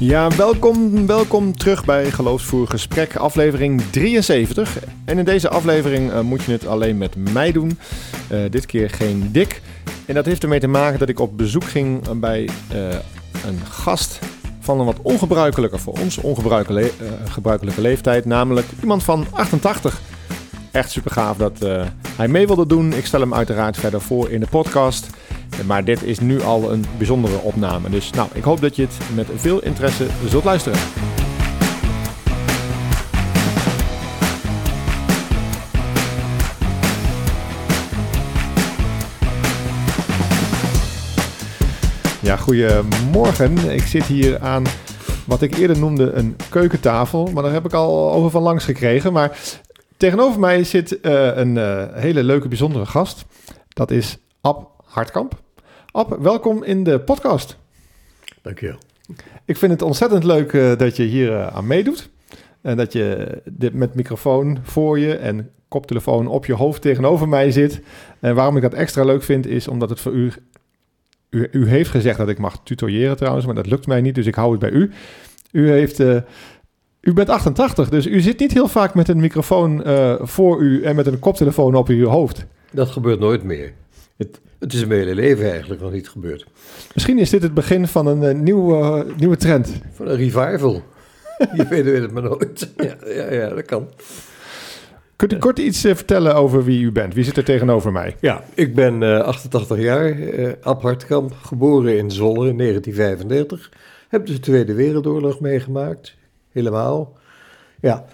Ja, welkom, welkom terug bij Geloofsvoer Gesprek, aflevering 73. En in deze aflevering uh, moet je het alleen met mij doen. Uh, dit keer geen Dick. En dat heeft ermee te maken dat ik op bezoek ging bij uh, een gast van een wat ongebruikelijke, voor ons ongebruikelijke le leeftijd, namelijk iemand van 88. Echt super gaaf dat hij mee wilde doen. Ik stel hem uiteraard verder voor in de podcast. Maar dit is nu al een bijzondere opname. Dus nou, ik hoop dat je het met veel interesse zult luisteren. Ja, goedemorgen. Ik zit hier aan wat ik eerder noemde een keukentafel. Maar daar heb ik al over van langs gekregen. Maar tegenover mij zit uh, een uh, hele leuke, bijzondere gast. Dat is Ab Hartkamp. Ab, welkom in de podcast. Dankjewel. Ik vind het ontzettend leuk uh, dat je hier uh, aan meedoet. En dat je dit met microfoon voor je en koptelefoon op je hoofd tegenover mij zit. En waarom ik dat extra leuk vind, is omdat het voor u. U, u heeft gezegd dat ik mag tutoriëren trouwens, maar dat lukt mij niet, dus ik hou het bij u. U heeft. Uh, u bent 88, dus u zit niet heel vaak met een microfoon voor u en met een koptelefoon op uw hoofd. Dat gebeurt nooit meer. Het, het is mijn hele leven eigenlijk nog niet gebeurd. Misschien is dit het begin van een uh, nieuwe, uh, nieuwe trend. Van een revival. Je weet, weet het maar nooit. Ja, ja, ja, dat kan. Kunt u kort iets uh, vertellen over wie u bent? Wie zit er tegenover mij? Ja, ik ben 88 jaar, Ab Hartkamp, geboren in Zwolle in 1935. Heb dus de Tweede Wereldoorlog meegemaakt, helemaal. Ja,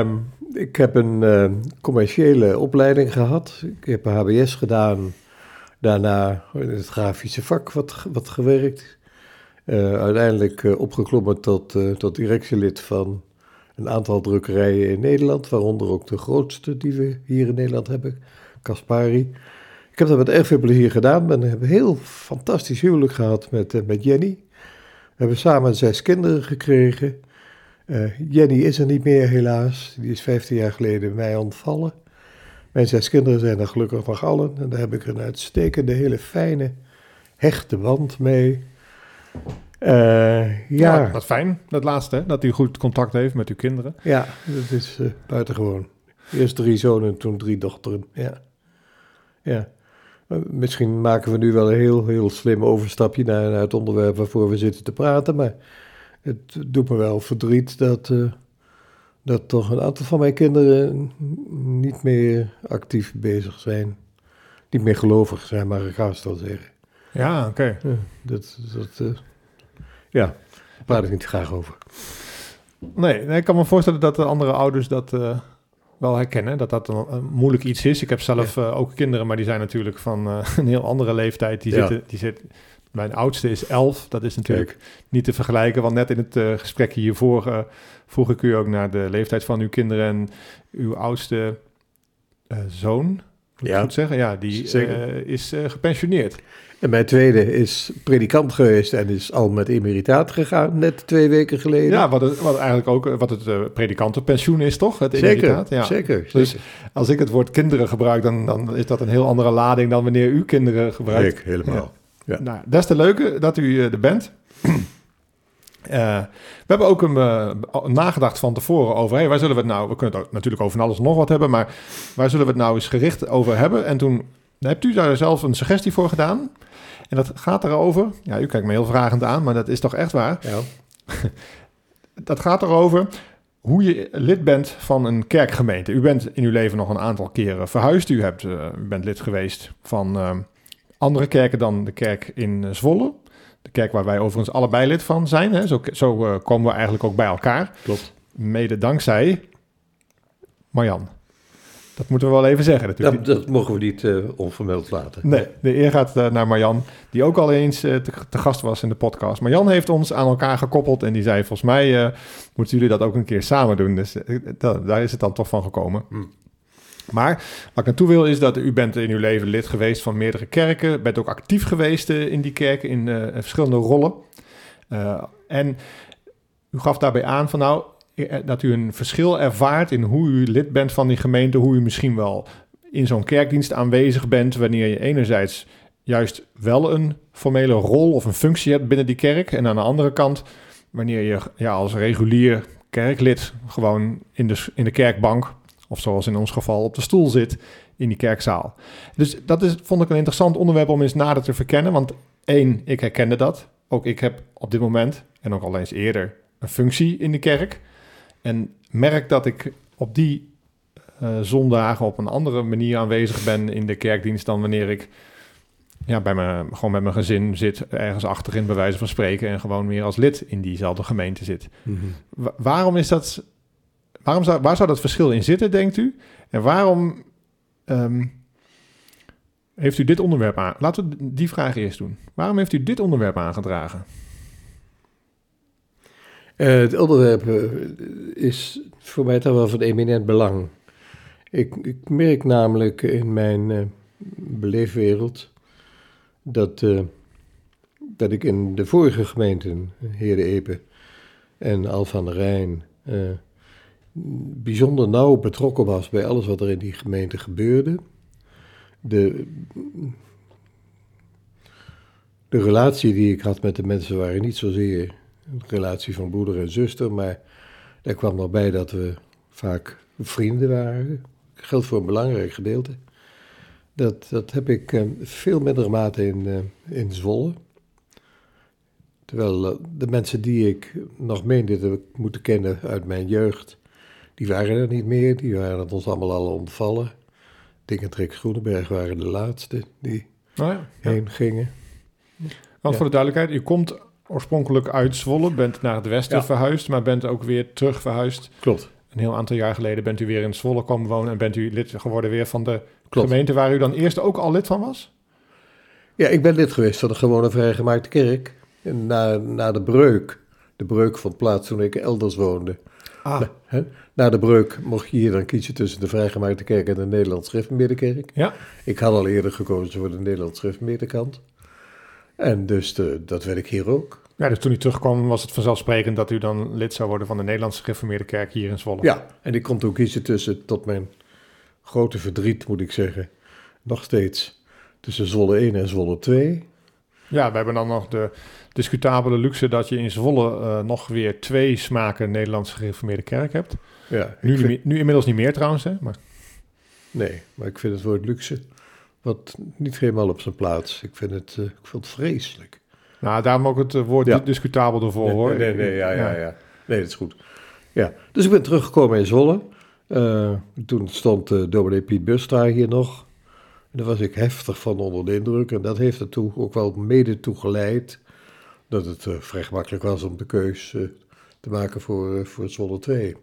um, ik heb een uh, commerciële opleiding gehad. Ik heb een HBS gedaan. Daarna in het grafische vak wat, wat gewerkt. Uh, uiteindelijk uh, opgeklommen tot, tot directielid van een aantal drukkerijen in Nederland. Waaronder ook de grootste die we hier in Nederland hebben, Caspari. Ik heb dat met erg veel plezier gedaan. Ben, heb een heel fantastisch huwelijk gehad met, met Jenny. We hebben samen zes kinderen gekregen. Jenny is er niet meer helaas. Die is 15 jaar geleden mij ontvallen. Mijn zes kinderen zijn er gelukkig nog allen. En daar heb ik een uitstekende, hele fijne, hechte band mee. Uh, ja. ja. Wat fijn, dat laatste, dat u goed contact heeft met uw kinderen. Ja, dat is uh, buitengewoon. Eerst drie zonen, toen drie dochteren. Ja. ja. Misschien maken we nu wel een heel, heel slim overstapje naar, naar het onderwerp waarvoor we zitten te praten. Maar het doet me wel verdriet dat, uh, dat toch een aantal van mijn kinderen niet meer actief bezig zijn. Niet meer gelovig zijn, maar ik ga het wel zeggen. Ja, oké. Okay. Ja, dat, dat, uh, ja, daar praat ik niet graag over. Nee, nee, ik kan me voorstellen dat de andere ouders dat uh, wel herkennen. Dat dat een, een, moeilijk iets is. Ik heb zelf ja. ook kinderen, maar die zijn natuurlijk van een heel andere leeftijd. Die, ja. zitten, die, zitten, mijn oudste is 11. Dat is natuurlijk Kijk. niet te vergelijken. Want net in het uh, gesprek hiervoor uh, vroeg ik u ook naar de leeftijd van uw kinderen. En uw oudste uh, zoon, moet ja. ik goed zeggen? Ja, die is gepensioneerd. En mijn tweede is predikant geweest en is al met emeritaat gegaan, net twee weken geleden. Ja, wat, het, wat eigenlijk ook wat het predikantenpensioen is, toch? Het emeritaat? Zeker, ja. zeker, Dus zeker. als ik het woord kinderen gebruik, dan, dan is dat een heel andere lading dan wanneer u kinderen gebruikt. Ik, helemaal. Ja. Ja. Nou, dat is de leuke dat u uh, er bent. uh, we hebben ook een, uh, nagedacht van tevoren over, hey, waar zullen we het nou, we kunnen het natuurlijk over alles en nog wat hebben, maar waar zullen we het nou eens gericht over hebben? En toen hebt u daar zelf een suggestie voor gedaan. En dat gaat erover, ja, u kijkt me heel vragend aan, maar dat is toch echt waar. Ja. dat gaat erover hoe je lid bent van een kerkgemeente. U bent in uw leven nog een aantal keren verhuisd. U, hebt, u bent lid geweest van andere kerken dan de kerk in Zwolle. De kerk waar wij overigens allebei lid van zijn. Hè. Zo, zo uh, komen we eigenlijk ook bij elkaar. Klopt. Mede dankzij Marjan. Dat moeten we wel even zeggen natuurlijk. Dat, dat mogen we niet uh, onvermeld laten. Nee, de eer gaat uh, naar Marjan, die ook al eens te, te, gast was in de podcast. Marjan heeft ons aan elkaar gekoppeld en die zei, volgens mij moeten jullie dat ook een keer samen doen. Dus daar is het dan toch van gekomen. Hmm. Maar wat ik naartoe wil is dat u bent in uw leven lid geweest van meerdere kerken. Bent ook actief geweest uh, in die kerken in uh, verschillende rollen. Uh, en u gaf daarbij aan van nou, dat u een verschil ervaart in hoe u lid bent van die gemeente. Hoe u misschien wel in zo'n kerkdienst aanwezig bent. Wanneer je enerzijds juist wel een formele rol of een functie hebt binnen die kerk. En aan de andere kant wanneer je ja, als regulier kerklid gewoon in de, in de kerkbank, of zoals in ons geval op de stoel zit, in die kerkzaal. Dus dat is, vond ik een interessant onderwerp om eens nader te verkennen. Want één, ik herkende dat. Ook ik heb op dit moment, en ook al eens eerder, een functie in de kerk. En merk dat ik op die uh, zondagen op een andere manier aanwezig ben in de kerkdienst dan wanneer ik ja, bij me, gewoon met mijn gezin zit, ergens achterin bij wijze van spreken en gewoon meer als lid in diezelfde gemeente zit. Mhm. Wa- waarom is dat, waarom zou, waar zou dat verschil in zitten, denkt u? En waarom ehm, heeft u dit onderwerp aan? Laten we die vraag eerst doen. Waarom heeft u dit onderwerp aangedragen? Eh, het onderwerp eh, is voor mij toch wel van eminent belang. Ik, ik merk namelijk in mijn eh, beleefwereld dat, dat ik in de vorige gemeenten, Heerde Epe en Al van der Rijn, bijzonder nauw betrokken was bij alles wat er in die gemeente gebeurde. De, de relatie die ik had met de mensen waren niet zozeer een relatie van broeder en zuster, maar daar kwam nog bij dat we vaak vrienden waren. Dat geldt voor een belangrijk gedeelte. Dat, dat heb ik eh, veel minder mate in, eh, in Zwolle. Terwijl eh, de mensen die ik nog meende te moeten kennen uit mijn jeugd, die waren er niet meer. Die waren het ons allemaal al ontvallen. Dingentrek Groenenberg waren de laatste die Nou ja, heen gingen. Want Ja. voor de duidelijkheid, u komt oorspronkelijk uit Zwolle, bent naar het westen verhuisd, maar bent ook weer terug verhuisd. Klopt. Een heel aantal jaar geleden bent u weer in Zwolle komen wonen en bent u lid geworden weer van de Klopt. gemeente waar u dan eerst ook al lid van was? Ja, ik ben lid geweest van de gewone vrijgemaakte kerk. En na, na de breuk, de breuk vond plaats toen ik elders woonde. Ah? Na de breuk mocht je hier dan kiezen tussen de vrijgemaakte kerk en de Nederlands Schriftmeerde kerk. ja. Ik had al eerder gekozen voor de Nederlands Schriftmeerde kant. En dus de, dat werd ik hier ook. ja, dus toen u terugkwam was het vanzelfsprekend dat u dan lid zou worden van de Nederlandse gereformeerde kerk hier in Zwolle. Ja, en ik kon toen kiezen tussen, tot mijn grote verdriet moet ik zeggen, nog steeds tussen Zwolle 1 en Zwolle 2. Ja, we hebben dan nog de discutabele luxe dat je in Zwolle eh, nog weer twee smaken Nederlandse gereformeerde kerk hebt. Ja, Nu, vind- nu inmiddels niet meer trouwens, hè? Maar Nee, maar ik vind het woord luxe wat niet helemaal op zijn plaats. Ik vind het, eh, ik vind het vreselijk. nou, daarom ook het eh, woord Ja. discutabel ervoor, hoor. Nee, nee, nee, ja, ja, ja. Nee, dat is goed. Ja, dus ik ben teruggekomen in Zwolle. Toen stond eh dominee Piet Bustra hier nog. Daar was ik heftig van onder de indruk. En dat heeft ertoe ook wel mede toe geleid dat het eh, vrij gemakkelijk was om de keus eh, te maken voor, eh, voor Zwolle 2.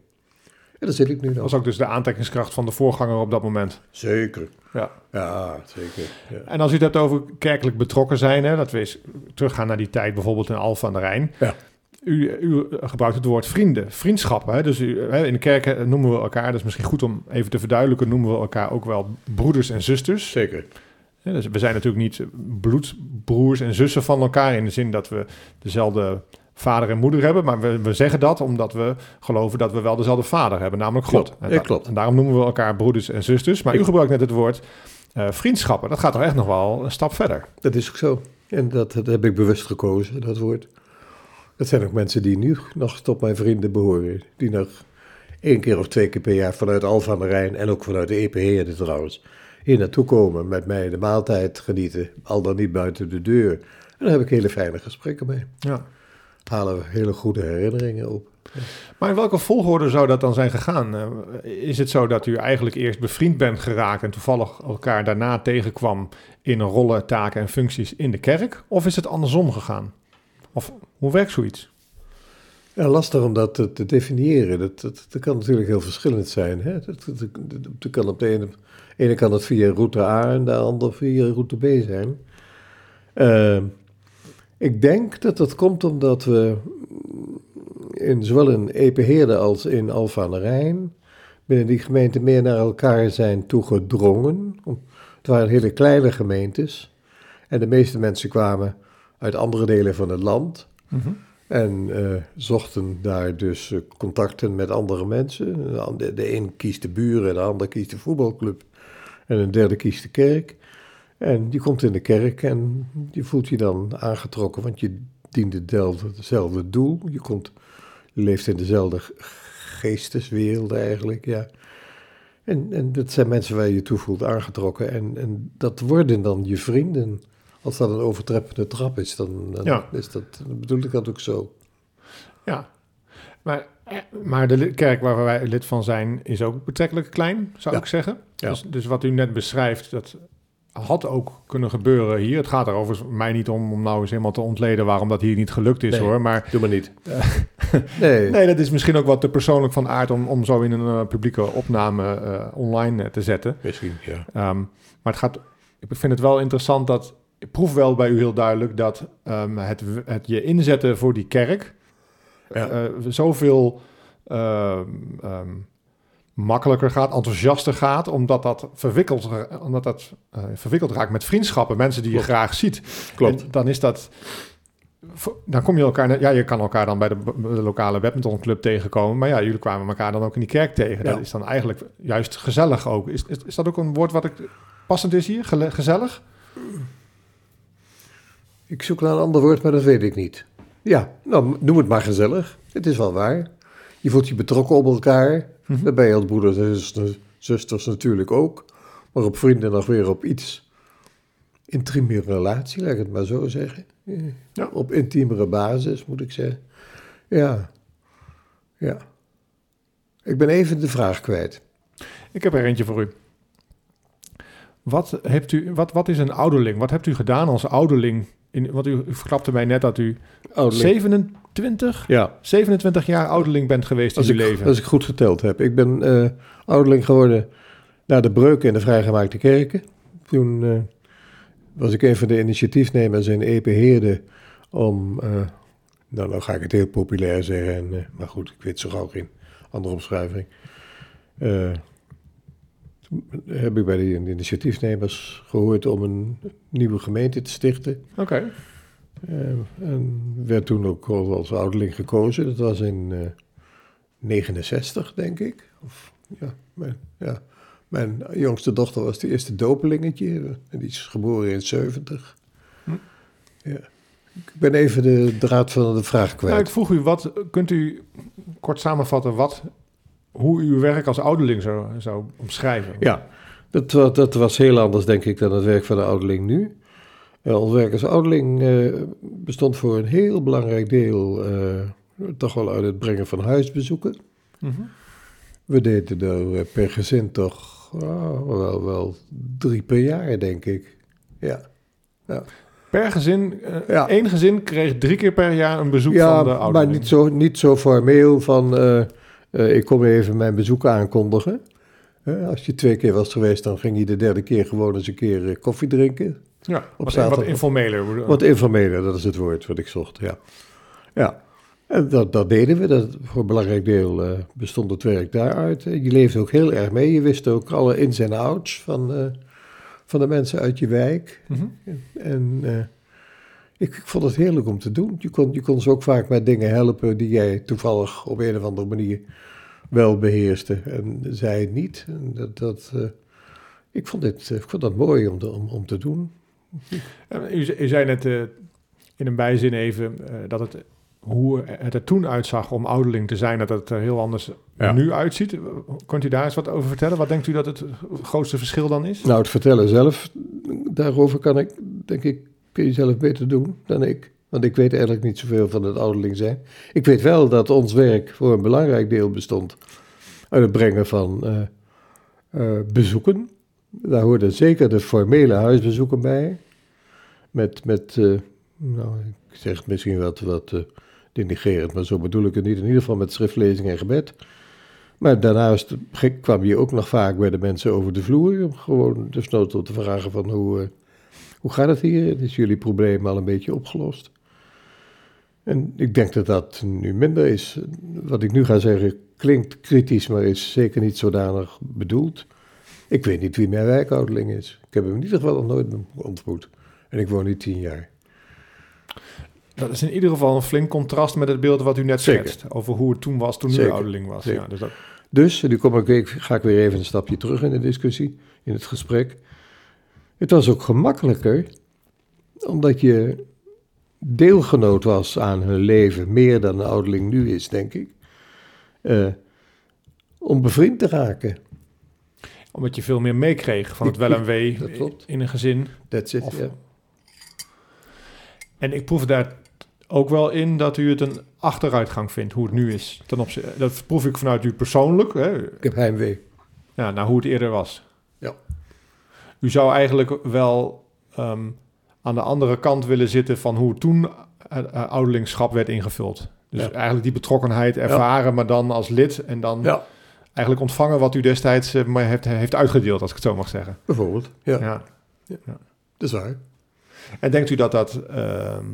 En daar zit ik nu Dat nog. was ook dus de aantrekkingskracht van de voorganger op dat moment. Zeker. Ja. Ja, zeker. Ja. En als u het hebt over kerkelijk betrokken zijn, hè, dat we eens teruggaan naar die tijd bijvoorbeeld in Alphen aan de Rijn. Ja. U, u gebruikt het woord vrienden, vriendschappen. Hè? Dus u, hè, in de kerken noemen we elkaar, dat is misschien goed om even te verduidelijken, noemen we elkaar ook wel broeders en zusters. Zeker. Ja, dus we zijn natuurlijk niet bloedbroers en zussen van elkaar in de zin dat we dezelfde vader en moeder hebben, maar we, we zeggen dat omdat we geloven dat we wel dezelfde vader hebben, namelijk God. Klopt. En, Ja, klopt. en daarom noemen we elkaar broeders en zusters. Maar u Ik- gebruikt net het woord eh, vriendschappen. Dat gaat toch echt nog wel een stap verder. Dat is ook zo. En dat, dat heb ik bewust gekozen, dat woord. Dat zijn ook mensen die nu nog tot mijn vrienden behoren. Die nog één keer of twee keer per jaar vanuit Alphen aan de Rijn en ook vanuit de EPH trouwens, hier naartoe komen, met mij de maaltijd genieten, al dan niet buiten de deur. En daar heb ik hele fijne gesprekken mee. Ja. Halen we hele goede herinneringen op. Maar in welke volgorde zou dat dan zijn gegaan? Eh, is het zo dat u eigenlijk eerst bevriend bent geraakt en toevallig elkaar daarna tegenkwam in rollen, taken en functies in de kerk? Of is het andersom gegaan? Of hoe werkt zoiets? Ja, lastig om dat te, definiëren. Dat, dat, dat kan natuurlijk heel verschillend zijn. Hè? Dat, dat, dat, kan op de ene, ene kan het via route A en de andere via route B zijn. Eh, ik denk dat dat komt omdat we in zowel in Epeheerde als in Alphen aan de Rijn binnen die gemeente meer naar elkaar zijn toegedrongen. Het waren hele kleine gemeentes en de meeste mensen kwamen uit andere delen van het land. En eh, zochten daar dus eh, contacten met andere mensen. De, de een kiest de buren, de ander kiest de voetbalclub. En een derde kiest de kerk. En die komt in de kerk en die voelt je dan aangetrokken, want je diende hetzelfde, hetzelfde doel. Je, komt, je leeft in dezelfde geesteswereld eigenlijk, ja. En, en dat zijn mensen waar je je toe voelt aangetrokken. En, en dat worden dan je vrienden. Als dat een overtreffende trap is, dan, dan Ja. is dat, dan bedoel ik dat ook zo. Ja, maar, eh, maar de kerk waar wij lid van zijn is ook betrekkelijk klein, zou Ja. ik zeggen. Ja. Dus, dus wat u net beschrijft, dat had ook kunnen gebeuren hier. Het gaat er overigens mij niet om om nou eens helemaal te ontleden waarom dat hier niet gelukt is Nee. hoor. Maar Doe maar niet. nee. nee, dat is misschien ook wat te persoonlijk van aard om, om zo in een eh, publieke opname eh, online eh, te zetten. Misschien, ja. Ehm, maar het gaat, ik vind het wel interessant dat, ik proef wel bij u heel duidelijk dat ehm, het, het je inzetten voor die kerk Ja. eh, zoveel ehm, ehm, makkelijker gaat, enthousiaster gaat, omdat dat verwikkeld, omdat dat, eh, verwikkeld raakt met vriendschappen, mensen die je graag ziet. Klopt. En dan is dat. Dan kom je elkaar, ja, je kan elkaar dan bij de, de lokale badmintonclub tegenkomen, maar ja, jullie kwamen elkaar dan ook in die kerk tegen. Ja. Dat is dan eigenlijk juist gezellig ook. Is, is, is dat ook een woord wat ik passend is hier? Gezellig? Ik zoek naar een ander woord, maar dat weet ik niet. Ja, nou, noem het maar gezellig. Het is wel waar. Je voelt je betrokken op elkaar. Mhm. Dat ben je als broeders en zusters, natuurlijk ook. Maar op vrienden nog weer op iets intiemere relatie, laat ik het maar zo zeggen. Ja. Op intiemere basis, moet ik zeggen. Ja. Ja. Ik ben even de vraag kwijt. Ik heb er eentje voor u. Wat, hebt u, wat, wat is een ouderling? Wat hebt u gedaan als ouderling? In, want u, verklapte mij net dat u Ouderling. 27, Ja. 27 jaar ouderling bent geweest Als in ik, uw leven. als ik goed geteld heb. Ik ben eh, ouderling geworden na de breuk in de vrijgemaakte kerken. Toen eh, was ik een van de initiatiefnemers in Epe-Heerde om... eh, nou, nou ga ik het heel populair zeggen, en, maar goed, ik weet zo gauw geen andere omschrijving. Eh, heb ik bij de initiatiefnemers gehoord om een nieuwe gemeente te stichten. Oké. Eh, en werd toen ook al als ouderling gekozen. Dat was in eh 69, denk ik. Of, ja, mijn, ja, mijn jongste dochter was de eerste dopelingetje. En die is geboren in 70. Hm. Ja. Ik ben even de draad van de vraag kwijt. Nou, ik vroeg u, wat, kunt u kort samenvatten wat, hoe uw werk als ouderling zou, zou omschrijven? Ja, dat, wa- dat was heel anders, denk ik, dan het werk van de ouderling nu. Eh, ons werk als ouderling eh, bestond voor een heel belangrijk deel eh, toch wel uit het brengen van huisbezoeken. Mhm. We deden er per gezin toch ah, wel, wel drie per jaar, denk ik. Ja, Per gezin, Ja. één gezin kreeg drie keer per jaar een bezoek ja van de maar ouderling. niet zo, niet zo formeel van eh, ik kom even mijn bezoek aankondigen. Eh, als je twee keer was geweest, dan ging je de derde keer gewoon eens een keer eh, koffie drinken. Ja, op wat, zaterdag. wat informeler. Wat informeler, dat is het woord wat ik zocht, ja. Ja, en dat, dat deden we. Dat, voor een belangrijk deel bestond het werk daaruit. Je leefde ook heel erg mee. Je wist ook alle ins en outs van, van de mensen uit je wijk. Mhm. En ik, ik vond het heerlijk om te doen. Je kon, je kon ze ook vaak met dingen helpen die jij toevallig op een of andere manier wel beheerste. En zij niet. En dat, dat, eh, ik, vond dit, ik vond dat mooi om, te- om, om te doen. Eh, U, u zei net eh, in een bijzin even eh, dat het hoe het er toen uitzag om ouderling te zijn, dat het er heel anders Ja. nu uitziet. Kunt u daar eens wat over vertellen? Wat denkt u dat het grootste verschil dan is? Nou, het vertellen zelf, daarover kan ik, denk ik, kun je zelf beter doen dan ik. Want ik weet eigenlijk niet zoveel van het ouderling zijn. Ik weet wel dat ons werk voor een belangrijk deel bestond uit het brengen van eh, eh, bezoeken. Daar hoorden zeker de formele huisbezoeken bij. Met, met eh, nou, ik zeg misschien wat, wat maar zo bedoel ik het niet. In ieder geval met schriftlezing en gebed. Maar daarnaast kwam je ook nog vaak bij de mensen over de vloer. Om gewoon desnoods te vragen van hoe, hoe gaat het hier? Is jullie probleem al een beetje opgelost? En ik denk dat dat nu minder is. Wat ik nu ga zeggen klinkt kritisch, maar is zeker niet zodanig bedoeld. Ik weet niet wie mijn wijkouderling is. Ik heb hem in ieder geval nog nooit ontmoet. En ik woon nu tien jaar. Dat is in ieder geval een flink contrast met het beeld wat u net Zeker. schetst. Over hoe het toen was, toen u Zeker. ouderling was. Zeker. Ja, dus dat, Dus, nu kom ik, ga ik weer even een stapje terug in de discussie, in het gesprek. Het was ook gemakkelijker, omdat je deelgenoot was aan hun leven, meer dan een ouderling nu is, denk ik. eh, om bevriend te raken. Omdat je veel meer meekreeg van het wel en wee in een gezin. That's it, Of-. En ik proef daar ook wel in dat u het een achteruitgang vindt, hoe het nu is. Ten opzichte, dat proef ik vanuit u persoonlijk, hè, Ik heb heimwee. ja, naar hoe het eerder was. U zou eigenlijk wel ehm, aan de andere kant willen zitten van hoe toen uh, uh, ouderlingschap werd ingevuld. Dus Ja. eigenlijk die betrokkenheid ervaren, maar dan als lid en dan Ja, eigenlijk ontvangen wat u destijds maar heeft, heeft uitgedeeld, als ik het zo mag zeggen. bijvoorbeeld. Ja, Ja. dat is waar. En denkt u dat dat ehm,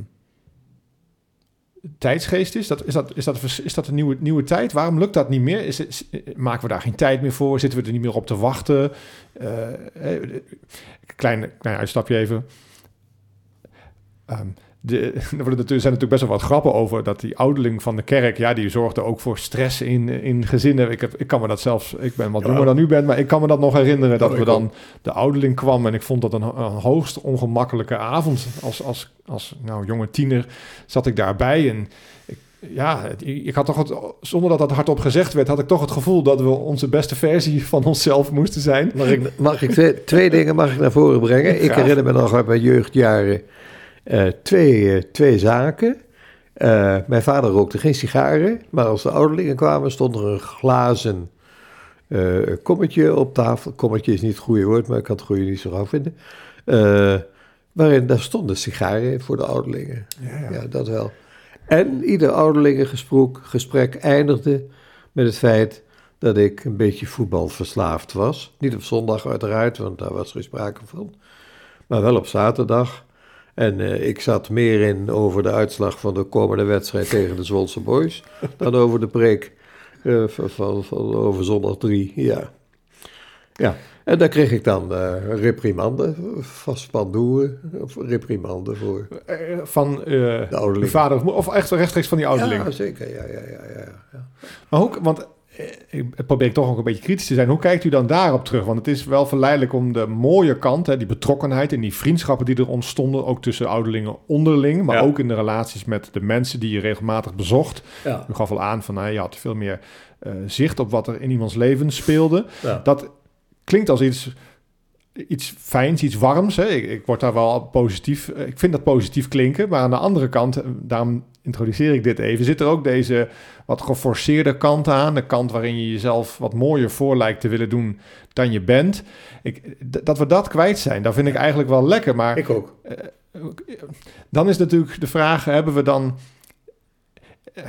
tijdsgeest is? Dat, is, dat, is, dat, is dat een nieuwe, nieuwe tijd? Waarom lukt dat niet meer? Is, is- maken we daar geen tijd meer voor? Zitten we er niet meer op te wachten? Eh, eh, klein, klein uitstapje even. Ehm, de, er zijn natuurlijk best wel wat grappen over dat die ouderling van de kerk, ja, die zorgde ook voor stress in, in gezinnen. Ik, heb, ik kan me dat zelfs, ik ben wat jonger dan u bent, maar ik kan me dat nog herinneren dat Ja, we dan de ouderling kwam en ik vond dat een, een hoogst ongemakkelijke avond. Als, als, als nou, jonge tiener zat ik daarbij en ik, ja, ik had toch het, zonder dat dat hardop gezegd werd, had ik toch het gevoel dat we onze beste versie van onszelf moesten zijn. Mag ik, mag ik twee, twee dingen mag ik naar voren brengen? Ik herinner me nog uit mijn jeugdjaren eh, twee, eh, twee zaken. Eh, mijn vader rookte geen sigaren, maar als de ouderlingen kwamen stond er een glazen kommetje op tafel. Kommetje is niet het goede woord, maar ik kan het goede niet zo gauw vinden. Waarin daar stonden sigaren voor de ouderlingen. Ja, dat wel. En ieder ouderlingengesprek gesprek eindigde met het feit dat ik een beetje voetbalverslaafd was. Niet op zondag uiteraard, want daar was geen sprake van. Maar wel op zaterdag. En eh, ik zat meer in over de uitslag van de komende wedstrijd tegen de Zwolse Boys... dan over de preek eh, van, van, van over zondag 3, ja. Ja, en daar kreeg ik dan eh reprimande, vast pandoeren, of reprimande voor Van de ouderling. vader of, of echt rechtstreeks van die ouderling. Ja, zeker, ja, ja, ja, ja. ja. Maar hoe, want ik probeer ik toch ook een beetje kritisch te zijn. Hoe kijkt u dan daarop terug? Want het is wel verleidelijk om de mooie kant, hè, die betrokkenheid en die vriendschappen die er ontstonden, ook tussen ouderlingen onderling, maar Ja. ook in de relaties met de mensen die je regelmatig bezocht. ja. U gaf al aan van, nou, je had veel meer eh, zicht op wat er in iemands leven speelde. ja. Dat klinkt als iets, iets fijns, iets warms. Hè? Ik, ik word daar wel positief. eh, Ik vind dat positief klinken. Maar aan de andere kant, eh, daarom introduceer ik dit even, zit er ook deze wat geforceerde kant aan. De kant waarin je jezelf wat mooier voor lijkt te willen doen dan je bent. Ik, dat we dat kwijt zijn, dat vind ik eigenlijk wel lekker. Maar Ik ook. dan is natuurlijk de vraag: hebben we dan. eh,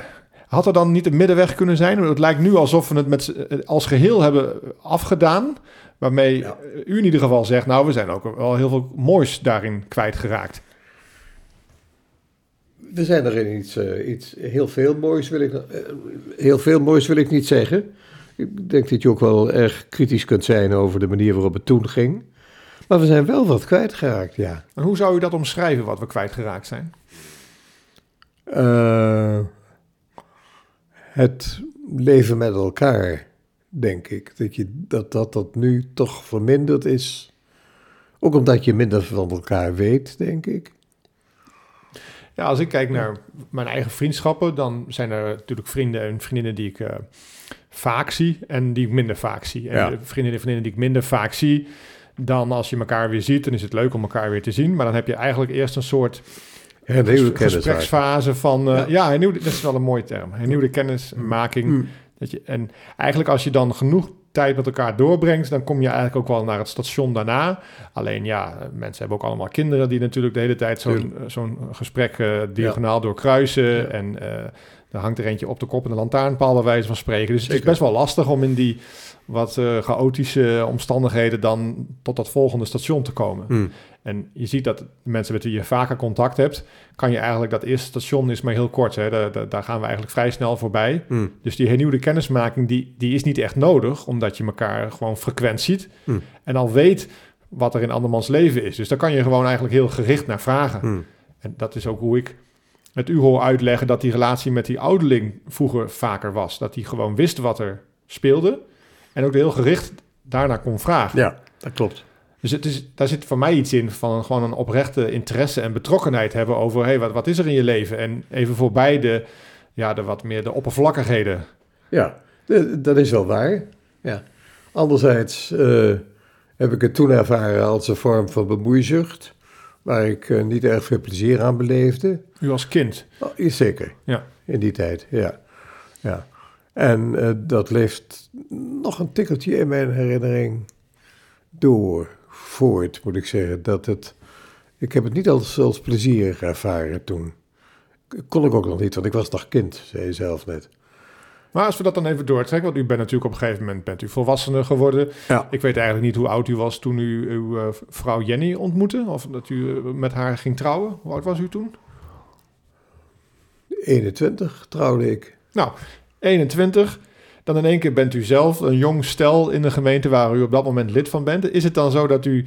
Had er dan niet een middenweg kunnen zijn? Het lijkt nu alsof we het met, eh, als geheel hebben afgedaan. Waarmee Ja. u in ieder geval zegt: Nou, we zijn ook wel heel veel moois daarin kwijtgeraakt. We zijn er in iets, eh, iets heel veel moois, wil ik, eh, heel veel moois wil ik niet zeggen. Ik denk dat je ook wel erg kritisch kunt zijn over de manier waarop het toen ging. Maar we zijn wel wat kwijtgeraakt, ja. En hoe zou u dat omschrijven, wat we kwijtgeraakt zijn? Eh, het leven met elkaar, denk ik. Dat, je, dat, dat dat nu toch verminderd is. Ook omdat je minder van elkaar weet, denk ik. Ja, als ik kijk naar mijn eigen vriendschappen, dan zijn er natuurlijk vrienden en vriendinnen die ik eh, vaak zie en die ik minder vaak zie. En Ja. de vrienden en vriendinnen die ik minder vaak zie, dan als je elkaar weer ziet, dan is het leuk om elkaar weer te zien. Maar dan heb je eigenlijk eerst een soort Hernieuwde kennis. gespreksfase van, eh, ja, Ja. hernieuwde, dat is wel een mooie term, hernieuwde kennismaking. Mm. Dat je, en eigenlijk als je dan genoeg tijd met elkaar doorbrengt, dan kom je eigenlijk ook wel naar het station daarna. Alleen ja, mensen hebben ook allemaal kinderen die natuurlijk de hele tijd zo'n eh, zo'n gesprek eh, diagonaal doorkruisen. Ja. En er hangt er eentje op de kop en de lantaarnpaal bij wijze van spreken. Dus het is best wel lastig om in die wat eh, chaotische omstandigheden dan tot dat volgende station te komen. Mm. En je ziet dat mensen met wie je vaker contact hebt, kan je eigenlijk dat eerste station is maar heel kort. Hè? Daar, daar- daar gaan we eigenlijk vrij snel voorbij. Mm. Dus die hernieuwde kennismaking, die, die is niet echt nodig, omdat je elkaar gewoon frequent ziet Mm. en al weet wat er in andermans leven is. Dus daar kan je gewoon eigenlijk heel gericht naar vragen. En dat is ook hoe ik het u hoor uitleggen dat die relatie met die ouderling vroeger vaker was. Dat hij gewoon wist wat er speelde en ook heel gericht daarna kon vragen. Ja, dat klopt. Dus het is, daar zit voor mij iets in van gewoon een oprechte interesse en betrokkenheid hebben over hey, wat, wat is er in je leven? En even voorbij de, ja, de wat meer de oppervlakkigheden. Ja, dat is wel waar. Ja. Anderzijds eh, heb ik het toen ervaren als een vorm van bemoeizucht, waar ik eh, niet erg veel plezier aan beleefde. U als kind. Oh, zeker. Ja. In die tijd, ja. ja. En eh, dat leeft nog een tikkeltje in mijn herinnering door, voort, moet ik zeggen. Dat het, ik heb het niet als, als plezier ervaren toen. Kon ik ook nog niet, want ik was nog kind, zei je zelf net. Maar als we dat dan even doortrekken, want u bent natuurlijk op een gegeven moment bent u volwassener geworden. Ja. Ik weet eigenlijk niet hoe oud u was toen u uw eh, vrouw Jenny ontmoette. Of dat u eh, met haar ging trouwen. Hoe oud was u toen? 21 trouwde ik. Nou, 21. Dan in één keer bent u zelf een jong stel in de gemeente waar u op dat moment lid van bent. Is het dan zo dat u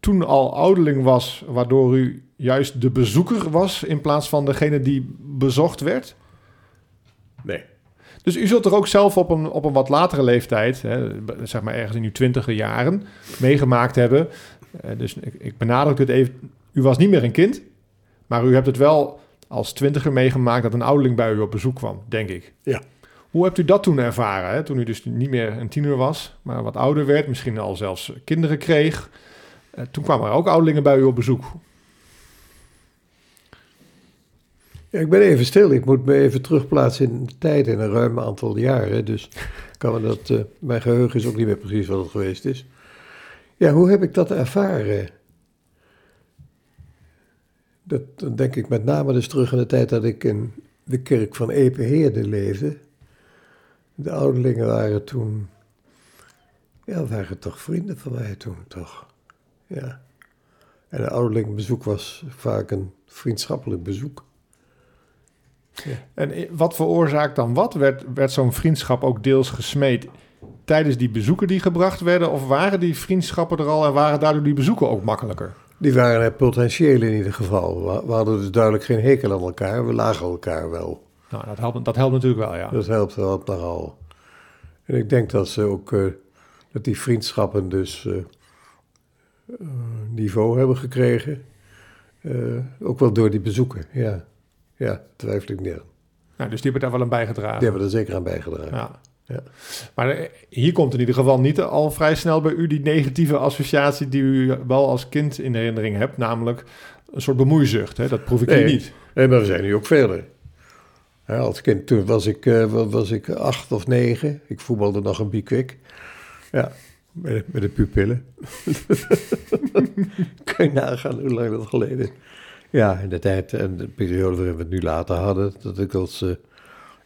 toen al ouderling was, waardoor u juist de bezoeker was in plaats van degene die bezocht werd? Nee. Dus u zult er ook zelf op een, op een wat latere leeftijd, hè, zeg maar ergens in uw twintiger jaren, meegemaakt hebben. Eh, dus ik, ik benadruk het even. U was niet meer een kind, maar u hebt het wel als twintiger meegemaakt dat een ouderling bij u op bezoek kwam, denk ik. Ja. Hoe hebt u dat toen ervaren? Hè? Toen u dus niet meer een tiener was, maar wat ouder werd, misschien al zelfs kinderen kreeg. Eh, toen kwamen er ook ouderlingen bij u op bezoek. Ja, ik ben even stil. Ik moet me even terugplaatsen in de tijd in een ruim aantal jaren. Dus kan me dat, eh, mijn geheugen is ook niet meer precies wat het geweest is. Ja, hoe heb ik dat ervaren? Dat, denk ik met name dus terug aan de tijd dat ik in de kerk van Epenheerde leefde. De ouderlingen waren toen, ja, waren toch vrienden van mij toen, toch? Ja. En een ouderlingenbezoek was vaak een vriendschappelijk bezoek. En wat veroorzaakt dan wat? Werd, werd zo'n vriendschap ook deels gesmeed tijdens die bezoeken die gebracht werden? Of waren die vriendschappen er al en waren daardoor die bezoeken ook makkelijker? Die waren er potentieel in ieder geval. We, hadden dus duidelijk geen hekel aan elkaar. We lagen elkaar wel. Nou, dat helpt, dat helpt natuurlijk wel, ja. Dat helpt wel nogal. En ik denk dat ze ook, eh, dat die vriendschappen dus eh, eh, niveau hebben gekregen. Ook wel door die bezoeken, ja. Ja, twijfel ik niet aan. Nou, dus die hebben daar wel aan bijgedragen. Die hebben er zeker aan bijgedragen. Ja. Ja. Maar eh, hier komt in ieder geval niet al vrij snel bij u die negatieve associatie die u wel als kind in herinnering hebt, namelijk een soort bemoeizucht. Hè? Dat proef ik hier Nee. niet. En maar we zijn nu ook verder. Ja, als kind, toen was ik, eh, wa- was ik acht of negen. Ik voetbalde nog een bikwik. Ja, met, met de pupillen. Kun je nagaan hoe lang dat geleden is. Ja, in de tijd en de periode waarin we het nu later hadden, dat ik als eh,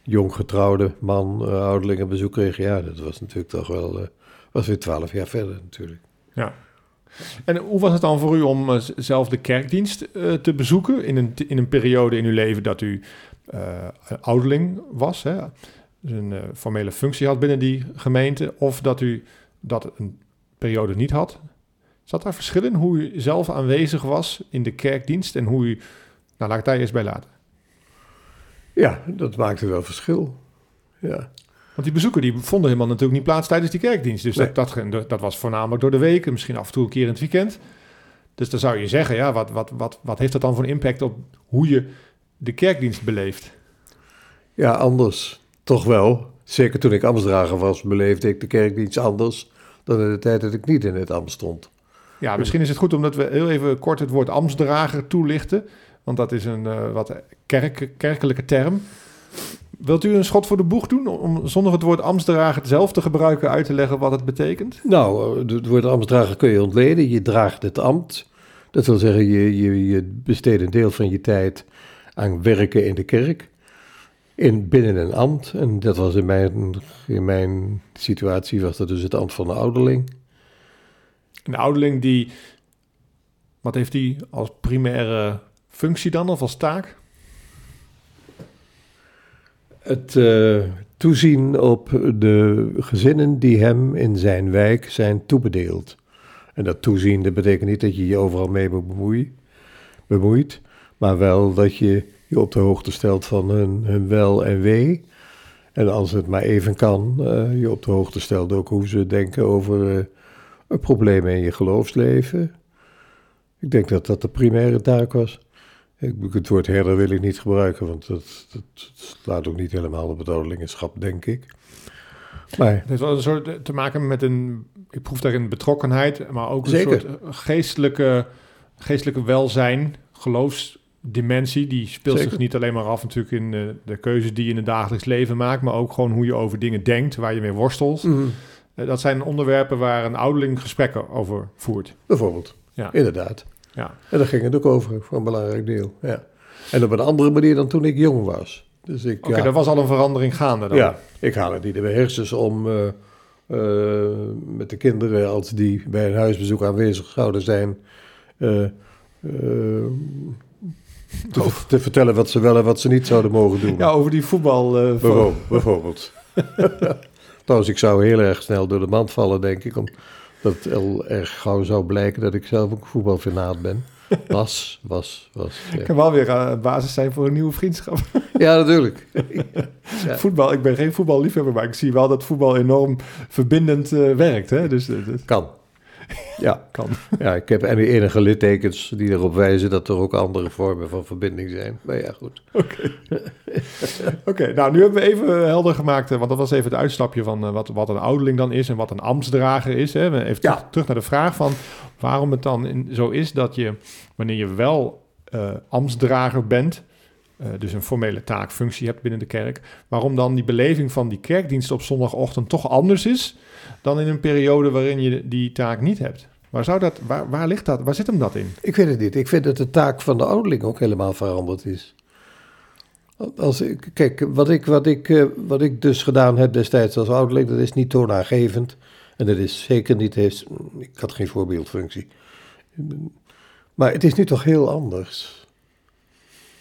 jong getrouwde man uh, ouderlingen bezoek kreeg. Ja, dat was natuurlijk toch wel, eh, was weer twaalf jaar verder natuurlijk. Ja. En hoe was het dan voor u om eh, zelf de kerkdienst eh, te bezoeken in een, in een periode in uw leven dat u eh, ouderling was, hè? dus een eh, formele functie had binnen die gemeente, of dat u dat een periode niet had? Zat daar verschil in hoe u zelf aanwezig was in de kerkdienst en hoe u, nou laat ik daar eerst bij laten. Ja, dat maakte wel verschil. Ja. Want die bezoeken die vonden helemaal natuurlijk niet plaats tijdens die kerkdienst. Dus Nee. dat, dat, dat was voornamelijk door de week en misschien af en toe een keer in het weekend. Dus dan zou je zeggen, ja, wat, wat, wat, wat heeft dat dan voor een impact op hoe je de kerkdienst beleeft? Ja, anders. Toch wel. Zeker toen ik ambtsdrager was, beleefde ik de kerkdienst anders dan in de tijd dat ik niet in het ambt stond. Ja, misschien is het goed omdat we heel even kort het woord ambtsdrager toelichten. Want dat is een eh, wat kerk, kerkelijke term. Wilt u een schot voor de boeg doen om zonder het woord ambtsdrager zelf te gebruiken uit te leggen wat het betekent? Nou, eh, het woord ambtsdrager kun je ontleden. Je draagt het ambt. Dat wil zeggen, je, je, je besteedt een deel van je tijd aan werken in de kerk. In, binnen een ambt. En dat was in mijn, in mijn situatie was dat dus het ambt van de ouderling. Een ouderling die, wat heeft die als primaire functie dan of als taak? Het eh, toezien op de gezinnen die hem in zijn wijk zijn toebedeeld. En dat toezien, dat betekent niet dat je je overal mee bemoeit, bemoeit maar wel dat je je op de hoogte stelt van hun, hun wel en wee. En als het maar even kan, eh, je op de hoogte stelt ook hoe ze denken over, eh, problemen in je geloofsleven. Ik denk dat dat de primaire taak was. Ik, het woord herder wil ik niet gebruiken, want dat, dat, slaat ook niet helemaal op het ouderlingenschap, denk ik. Maar, het heeft wel een soort te maken met een, ik proef daarin betrokkenheid, maar ook een zeker. soort geestelijke, geestelijke welzijn, geloofsdimensie. Die speelt zich niet alleen maar af natuurlijk in de, de keuzes die je in het dagelijks leven maakt, maar ook gewoon hoe je over dingen denkt, waar je mee worstelt. Mhm. Eh, Dat zijn onderwerpen waar een ouderling gesprekken over voert. Bijvoorbeeld, Ja. inderdaad. Ja. En daar ging het ook over, voor een belangrijk deel. Ja. En op een andere manier dan toen ik jong was. Dus ik, Oké, ja, er was al een verandering gaande dan. ja, ik haal het niet in mijn hersens om eh, eh, met de kinderen, als die bij een huisbezoek aanwezig zouden zijn, eh, te, ver- te vertellen wat ze wel en wat ze niet zouden mogen doen. Ja, over die voetbal. van- Bijvoorbeeld. bijvoorbeeld. Trouwens, ik zou heel erg snel door de mand vallen, denk ik. Omdat het heel erg gauw zou blijken dat ik zelf ook voetbalfanaat ben. Was, was, was. Ja, kan wel weer eh, basis zijn voor een nieuwe vriendschap. ja natuurlijk. Ja. Voetbal, ik ben geen voetballiefhebber, maar ik zie wel dat voetbal enorm verbindend eh, werkt. Hè? Dus eh, dat Kan. Ja, kan. ja, ik heb en enige littekens die erop wijzen dat er ook andere vormen van verbinding zijn. Maar ja, goed. Oké, nou nu hebben we even helder gemaakt, eh, want dat was even het uitstapje van eh, wat, wat een ouderling dan is en wat een ambtsdrager is. Hè. Even Ja. terug, terug naar de vraag van waarom het dan in- zo is dat je, wanneer je wel eh ambtsdrager bent, dus een formele taakfunctie hebt binnen de kerk, waarom dan die beleving van die kerkdienst op zondagochtend toch anders is dan in een periode waarin je die taak niet hebt. Waar, zou dat, waar, waar ligt dat? Waar zit hem dat in? Ik weet het niet. Ik vind dat de taak van de ouderling ook helemaal veranderd is. Als ik, kijk, wat ik, wat, ik, eh, wat ik dus gedaan heb destijds als ouderling, dat is niet toonaangevend. En dat is zeker niet, heeft, ik had geen voorbeeldfunctie. Maar het is nu toch heel anders.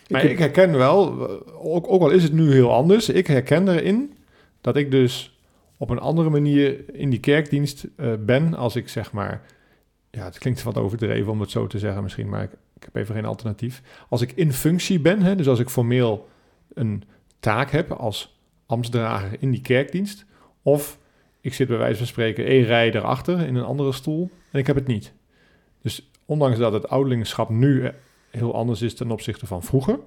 Maar heb- ik herken wel, ook, ook al is het nu heel anders, ik herken erin dat ik dus op een andere manier in die kerkdienst eh, ben als ik zeg maar, ja, het klinkt wat overdreven om het zo te zeggen misschien, maar ik, ik heb even geen alternatief. Als ik in functie ben, hè, dus als ik formeel een taak heb als ambtsdrager in die kerkdienst, of ik zit bij wijze van spreken één rij daarachter in een andere stoel en ik heb het niet. Dus ondanks dat het ouderlingschap nu eh, heel anders is ten opzichte van vroeger,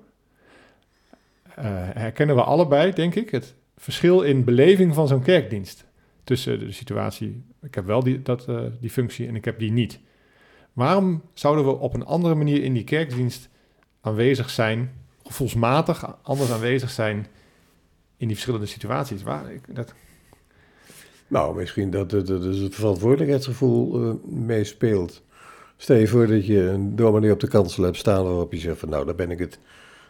eh, herkennen we allebei, denk ik, het verschil in beleving van zo'n kerkdienst. Tussen de situatie, ik heb wel die, dat, eh, die functie en ik heb die niet. Waarom zouden we op een andere manier in die kerkdienst aanwezig zijn, gevoelsmatig anders aanwezig zijn in die verschillende situaties? Waar, ik, dat, Nou, misschien dat dat het verantwoordelijkheidsgevoel eh, meespeelt. Stel je voor dat je een dominee op de kansel hebt staan waarop je zegt van nou, daar ben ik het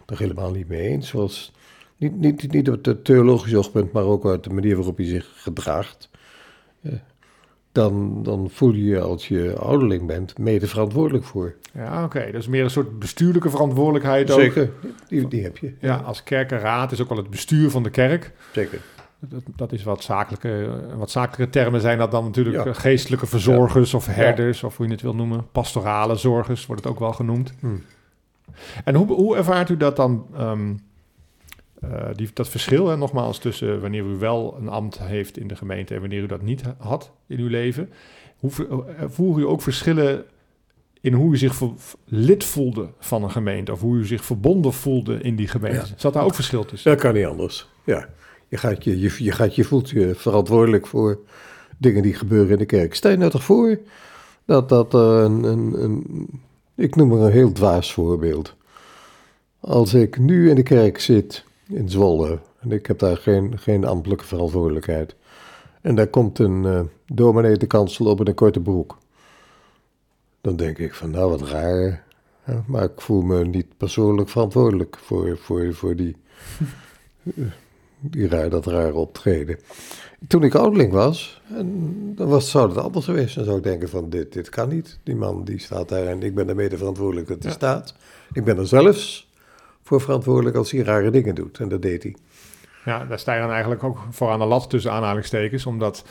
toch helemaal niet mee eens. Zoals, niet, niet, niet op het theologisch oogpunt, maar ook uit de manier waarop je zich gedraagt. Dan, dan voel je je als je ouderling bent mede verantwoordelijk voor. ja, oké. Dus meer een soort bestuurlijke verantwoordelijkheid ook. Zeker, die, die heb je. Ja, als kerkenraad is ook wel het bestuur van de kerk. Zeker. Dat, dat is wat zakelijke, wat zakelijke termen zijn dat dan natuurlijk Ja. geestelijke verzorgers of herders, of hoe je het wil noemen. Pastorale zorgers wordt het ook wel genoemd. Hm. En hoe, hoe ervaart u dat dan, ehm, eh, die, dat verschil, hè, nogmaals, tussen wanneer u wel een ambt heeft in de gemeente en wanneer u dat niet had in uw leven? Hoe eh, voeren u ook verschillen in hoe u zich lid voelde van een gemeente of hoe u zich verbonden voelde in die gemeente? Ja. Zat daar ook verschil tussen? Dat kan niet anders. Ja. Je, gaat je, je, je, gaat, je voelt je verantwoordelijk voor dingen die gebeuren in de kerk. Stel je nou toch voor dat dat er een, een, een. Ik noem er een heel dwaas voorbeeld. Als ik nu in de kerk zit in Zwolle. en ik heb daar geen, geen ambtelijke verantwoordelijkheid. en daar komt een eh dominee de kansel op in een korte broek. dan denk ik van nou wat raar. hè, Maar ik voel me niet persoonlijk verantwoordelijk voor, voor, voor die die raar, dat rare optreden. Toen ik ouderling was, en dan was, zou het anders geweest. Dan zou ik denken van, dit, dit kan niet. Die man die staat daar en ik ben er mede verantwoordelijk dat hij Ja. staat. Ik ben er zelfs voor verantwoordelijk als hij rare dingen doet. En dat deed hij. Ja, daar sta je dan eigenlijk ook voor aan de lat tussen aanhalingstekens, omdat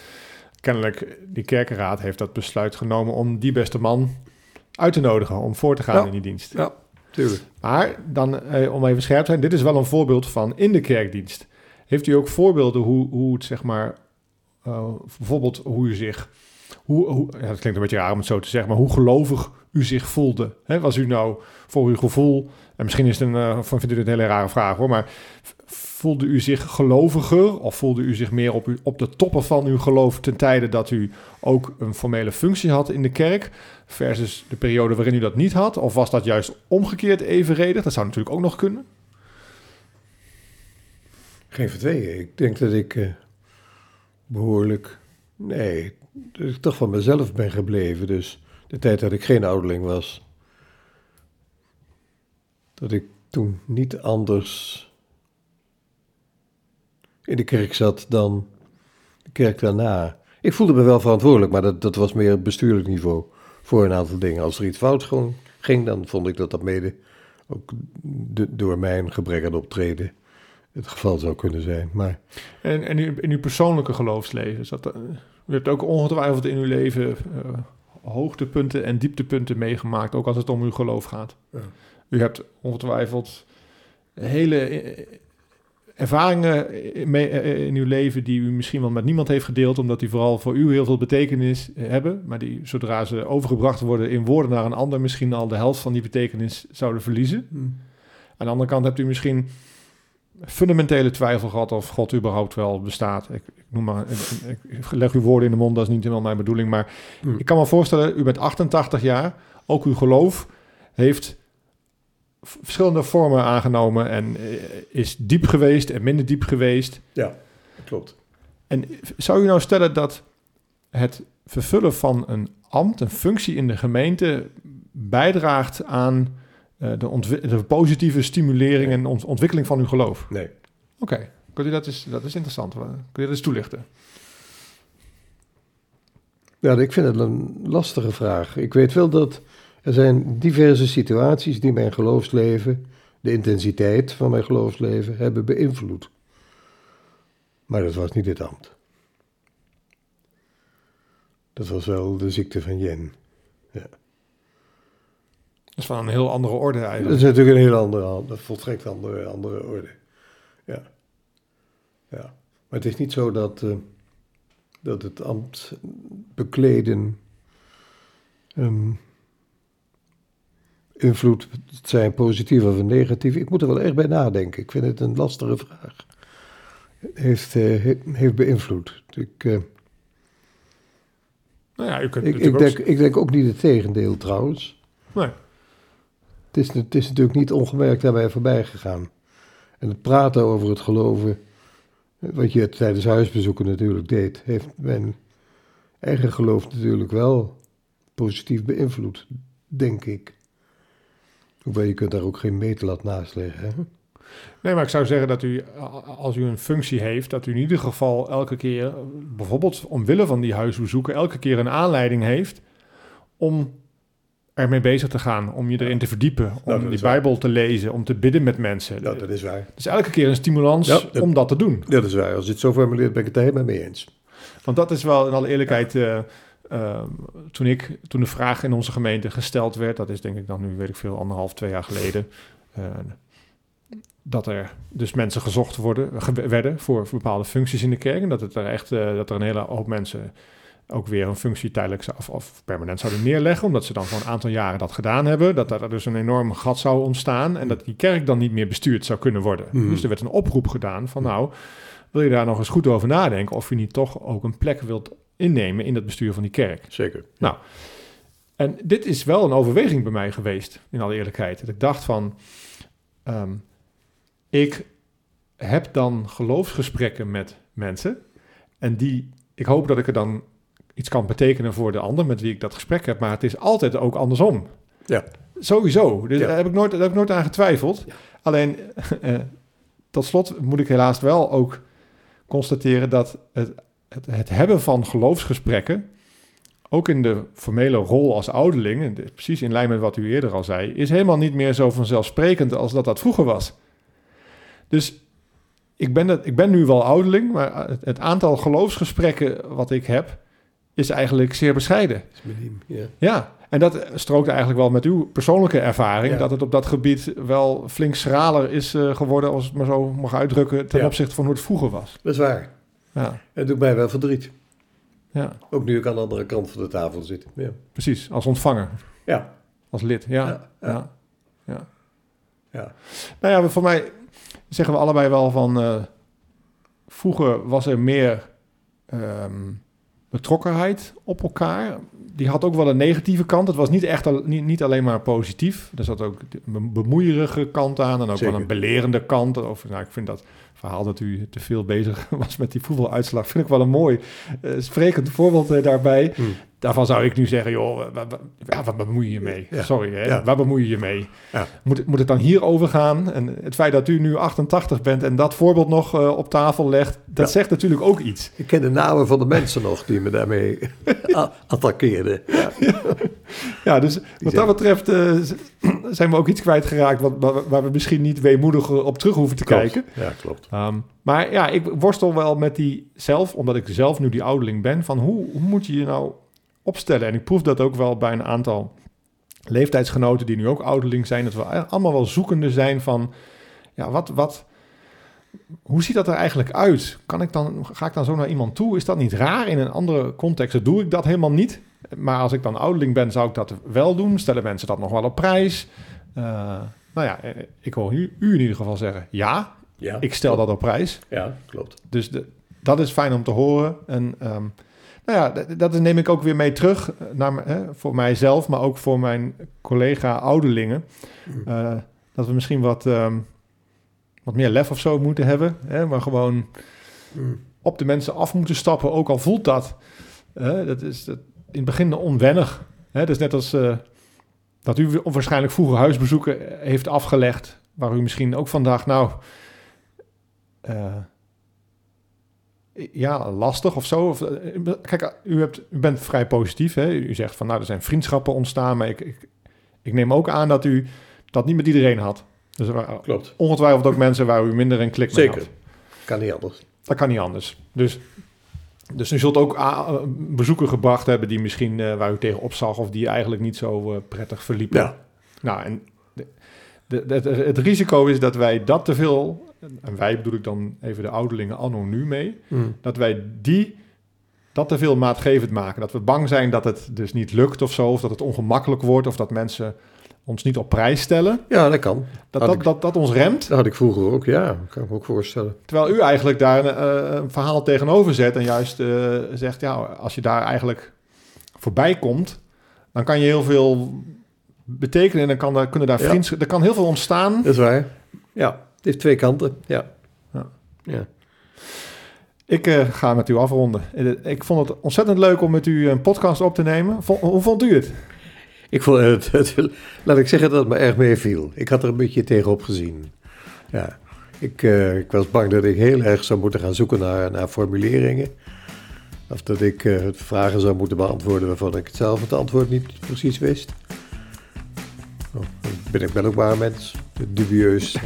kennelijk die kerkenraad heeft dat besluit genomen om die beste man uit te nodigen om voor te gaan Ja. in die dienst. Ja, tuurlijk. Maar dan, eh, om even scherp te zijn, dit is wel een voorbeeld van in de kerkdienst. Heeft u ook voorbeelden hoe, hoe het zeg maar, eh, bijvoorbeeld hoe u zich, hoe, hoe klinkt een beetje raar om het zo te zeggen, maar hoe gelovig u zich voelde. Hè? Was u nou voor uw gevoel, en misschien is het een, uh, vindt u dit een hele rare vraag hoor, maar voelde u zich geloviger of voelde u zich meer op, op de toppen van uw geloof ten tijde dat u ook een formele functie had in de kerk versus de periode waarin u dat niet had? Of was dat juist omgekeerd evenredig? Dat zou natuurlijk ook nog kunnen. Geen van Ik denk dat ik uh, behoorlijk, nee, dat ik toch van mezelf ben gebleven. Dus de tijd dat ik geen ouderling was, dat ik toen niet anders in de kerk zat dan de kerk daarna. Ik voelde me wel verantwoordelijk, maar dat, dat was meer bestuurlijk niveau voor een aantal dingen. Als er iets fout ging, dan vond ik dat dat mede ook door mijn gebrek aan optreden het geval zou kunnen zijn. Maar... En, en in uw persoonlijke geloofsleven, is dat, uh, u hebt ook ongetwijfeld in uw leven uh, hoogtepunten en dieptepunten meegemaakt, ook als het om uw geloof gaat. Ja. U hebt ongetwijfeld hele eh, ervaringen in uw leven die u misschien wel met niemand heeft gedeeld, omdat die vooral voor u heel veel betekenis hebben, maar die zodra ze overgebracht worden in woorden naar een ander, misschien al de helft van die betekenis zouden verliezen. Hmm. Aan de andere kant hebt u misschien fundamentele twijfel gehad of God überhaupt wel bestaat. Ik, ik noem maar, ik, ik, leg uw woorden in de mond, dat is niet helemaal mijn bedoeling, maar hmm. ik kan me voorstellen, u bent 88 jaar, ook uw geloof heeft verschillende vormen aangenomen en eh, is diep geweest en minder diep geweest. Ja, klopt. En zou u nou stellen dat het vervullen van een ambt, een functie in de gemeente, bijdraagt aan de, de, positieve stimulering en ontwikkeling van uw geloof? Nee. Oké, okay. dat, is, dat is interessant. Kun je dat eens toelichten? Ja, ik vind het een lastige vraag. Ik weet wel dat er zijn diverse situaties die mijn geloofsleven, de intensiteit van mijn geloofsleven, hebben beïnvloed. Maar dat was niet het ambt. Dat was wel de ziekte van Jen. Ja. Is van een heel andere orde eigenlijk. Dat is natuurlijk een heel andere, dat volstrekt andere, andere orde. Ja. ja. Maar het is niet zo dat, uh, dat het ambt bekleden um, invloed zijn, positief of negatief? Ik moet er wel echt bij nadenken. Ik vind het een lastige vraag. Heeft, uh, heeft beïnvloed. Ik, uh, nou ja, u kunt ik, ik, denk, ik denk ook niet het tegendeel trouwens. Nee. Is, het is natuurlijk niet ongemerkt daarbij voorbij gegaan. En het praten over het geloven, wat je tijdens huisbezoeken natuurlijk deed, heeft mijn eigen geloof natuurlijk wel positief beïnvloed, denk ik. Hoewel je kunt daar ook geen meetlat naast leggen. Nee, maar ik zou zeggen dat u, als u een functie heeft, dat u in ieder geval elke keer, bijvoorbeeld omwille van die huisbezoeken, elke keer een aanleiding heeft om ermee bezig te gaan, om je erin te verdiepen, om die Bijbel te lezen, om te bidden met mensen. Ja, dat is waar. Dus elke keer een stimulans om dat te doen. Dat is waar. Als je het zo formuleert, ben ik het er helemaal mee eens. Want dat is wel in alle eerlijkheid... Uh, uh, toen, ik, toen de vraag in onze gemeente gesteld werd, dat is denk ik dan nu, weet ik veel, anderhalf, twee jaar geleden, uh, dat er dus mensen gezocht worden, werden voor, voor, bepaalde functies in de kerk. En dat, het er echt, uh, dat er een hele hoop mensen ook weer een functie tijdelijk of, of, permanent zouden neerleggen, omdat ze dan voor een aantal jaren dat gedaan hebben. Dat er dus een enorm gat zou ontstaan en dat die kerk dan niet meer bestuurd zou kunnen worden. Mm. Dus er werd een oproep gedaan van nou, wil je daar nog eens goed over nadenken of je niet toch ook een plek wilt innemen in het bestuur van die kerk. Zeker. Nou, en dit is wel een overweging bij mij geweest, in alle eerlijkheid. Dat ik dacht van, ehm, ik heb dan geloofsgesprekken met mensen en die, ik hoop dat ik er dan iets kan betekenen voor de ander met wie ik dat gesprek heb, maar het is altijd ook andersom. Ja. Sowieso. Dus daar, heb ik nooit, daar heb ik nooit aan getwijfeld. Alleen, eh, tot slot moet ik helaas wel ook constateren dat het het, het, hebben van geloofsgesprekken, ook in de formele rol als ouderling, en precies in lijn met wat u eerder al zei, is helemaal niet meer zo vanzelfsprekend als dat dat vroeger was. Dus ik ben, het, ik ben nu wel ouderling, maar het, het, aantal geloofsgesprekken wat ik heb, is eigenlijk zeer bescheiden. ja. ja, en dat strookt eigenlijk wel met uw persoonlijke ervaring, dat het op dat gebied wel flink schraler is uh, geworden, als ik het maar zo mag uitdrukken, ten opzichte van hoe het vroeger was. Dat is waar. Ja. Het doet mij wel verdriet. ja, Ook nu ik aan de andere kant van de tafel zit. Ja. precies. Als ontvanger, Ja. als lid. Ja, Ja, ja. ja. ja. ja. Nou ja, voor mij zeggen we allebei wel van... eh, vroeger was er meer ehm, betrokkenheid op elkaar. Die had ook wel een negatieve kant. Het was niet echt al- niet, niet alleen maar positief. Er zat ook een bemoeierige kant aan... en ook Zeker. wel een belerende kant. Of, nou, ik vind dat verhaal dat u te veel bezig was met die voetbaluitslag... vind ik wel een mooi eh, sprekend voorbeeld eh, daarbij. Hm. Daarvan zou ik nu zeggen, joh, wa- wa- wa- ja, wat bemoei je je mee? Ja. Sorry, hè? Ja. waar bemoei je je mee? Ja. Moet, het- moet het dan hierover gaan? En het feit dat u nu 88 bent en dat voorbeeld nog eh, op tafel legt, dat zegt natuurlijk ook iets. Ik ken de namen van de mensen nog die me daarmee a- attaqueerden. Ja. Dus wat dat betreft eh, zijn we ook iets kwijtgeraakt wat, waar, waar we misschien niet weemoedig op terug hoeven te Klopt. kijken. Ja, klopt. Ehm, maar ja, ik worstel wel met die zelf, omdat ik zelf nu die ouderling ben, van hoe, hoe moet je je nou opstellen? En ik proef dat ook wel bij een aantal leeftijdsgenoten die nu ook ouderling zijn, dat we allemaal wel zoekende zijn van, ja, wat, wat, hoe ziet dat er eigenlijk uit? Kan ik dan, ga ik dan zo naar iemand toe? Is dat niet raar? In een andere context doe ik dat helemaal niet. Maar als ik dan ouderling ben, zou ik dat wel doen. Stellen mensen dat nog wel op prijs? Eh, nou ja, eh, ik hoor u, u in ieder geval zeggen, ja, Ja, ik stel dat op prijs. Ja, klopt. Dus de, dat is fijn om te horen. En ehm, nou ja, dat, dat neem ik ook weer mee terug naar, me- hè, voor mijzelf, maar ook voor mijn collega ouderlingen. Eh, dat we misschien wat, ehm, wat meer lef of zo moeten hebben. Hè, maar gewoon Mm. op de mensen af moeten stappen, ook al voelt dat. Eh, dat is dat, in het begin onwennig. Hè, dat is net als eh, dat u waarschijnlijk vroeger huisbezoeken heeft afgelegd, waar u misschien ook vandaag, nou, eh, ja, lastig of zo. Of, eh, kijk, u, hebt, u bent vrij positief. Hè? U zegt van, nou, er zijn vriendschappen ontstaan, maar ik, ik, ik neem ook aan dat u dat niet met iedereen had. Dus er Klopt. ongetwijfeld ook mensen waar u minder een klik mee Zeker. had. Kan niet anders. Dat kan niet anders. Dus, dus u zult ook ah, eh, bezoeken gebracht hebben die misschien eh, waar u tegen opzag of die eigenlijk niet zo eh, prettig verliepen. Ja. Nou, en de, de, de- het risico is dat wij dat te veel, en wij bedoel ik dan even de ouderlingen anno nu mee, Mm. dat wij die dat te veel maatgevend maken. Dat we bang zijn dat het dus niet lukt of zo, of dat het ongemakkelijk wordt, of dat mensen ons niet op prijs stellen. Ja, dat kan. Dat dat, ik- dat, dat ons remt. Dat had ik vroeger ook, ja. Kan ik me ook voorstellen. Terwijl u eigenlijk daar een, eh, een verhaal tegenover zet en juist eh, zegt, ja, als je daar eigenlijk voorbij komt, dan kan je heel veel betekenen en dan kan, er- kunnen daar Ja. vriendschap, er kan heel veel ontstaan. Dat is waar. Ja, het heeft twee kanten. Ja. Ja. ja. Ik eh, ga met u afronden. Ik vond het ontzettend leuk om met u een podcast op te nemen. Vo- hoe vond u het? Ik vond het, het- laat ik zeggen dat het me erg meeviel. Ik had er een beetje tegenop gezien. Ja. Ik, eh, ik was bang dat ik heel erg zou moeten gaan zoeken naar, naar formuleringen. Of dat ik eh, vragen zou moeten beantwoorden waarvan ik zelf het antwoord niet precies wist. Oh, ben ik ben ook maar een mens. Dubieus.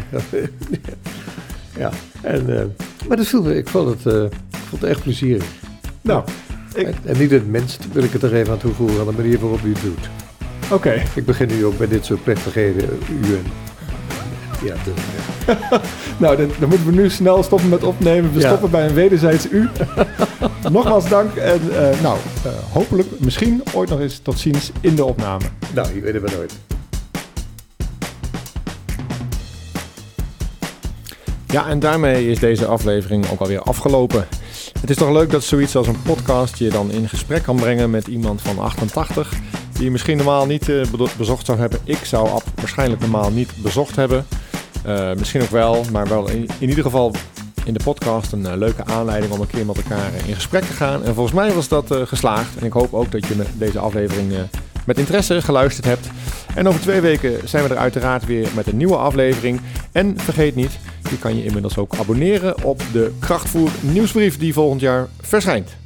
ja, en, eh, maar dat viel me. Ik vond het, ik vond het echt plezierig. Nou, ik- En, en niet het minst wil ik het er even aan toevoegen aan de manier waarop u het doet. Oké. Ik begin nu ook bij dit soort plechtigheden u en... Ja, dat- Nou, dan, dan moeten we nu snel stoppen met opnemen. We Ja. stoppen bij een wederzijds u. Nogmaals dank en eh, nou, eh, hopelijk misschien ooit nog eens tot ziens in de opname. nou, je weet het maar nooit. Ja, en daarmee is deze aflevering ook alweer afgelopen. Het is toch leuk dat zoiets als een podcast je dan in gesprek kan brengen met iemand van 88, die je misschien normaal niet eh, bezocht zou hebben. Ik zou Ab waarschijnlijk normaal niet bezocht hebben. Eh, misschien ook wel, maar wel in, in ieder geval in de podcast een eh, leuke aanleiding om een keer met elkaar in gesprek te gaan. En volgens mij was dat geslaagd. En ik hoop ook dat je deze aflevering met interesse geluisterd hebt. En over twee weken zijn we er uiteraard weer met een nieuwe aflevering. En vergeet niet, je kan je inmiddels ook abonneren op de Krachtvoer nieuwsbrief die volgend jaar verschijnt.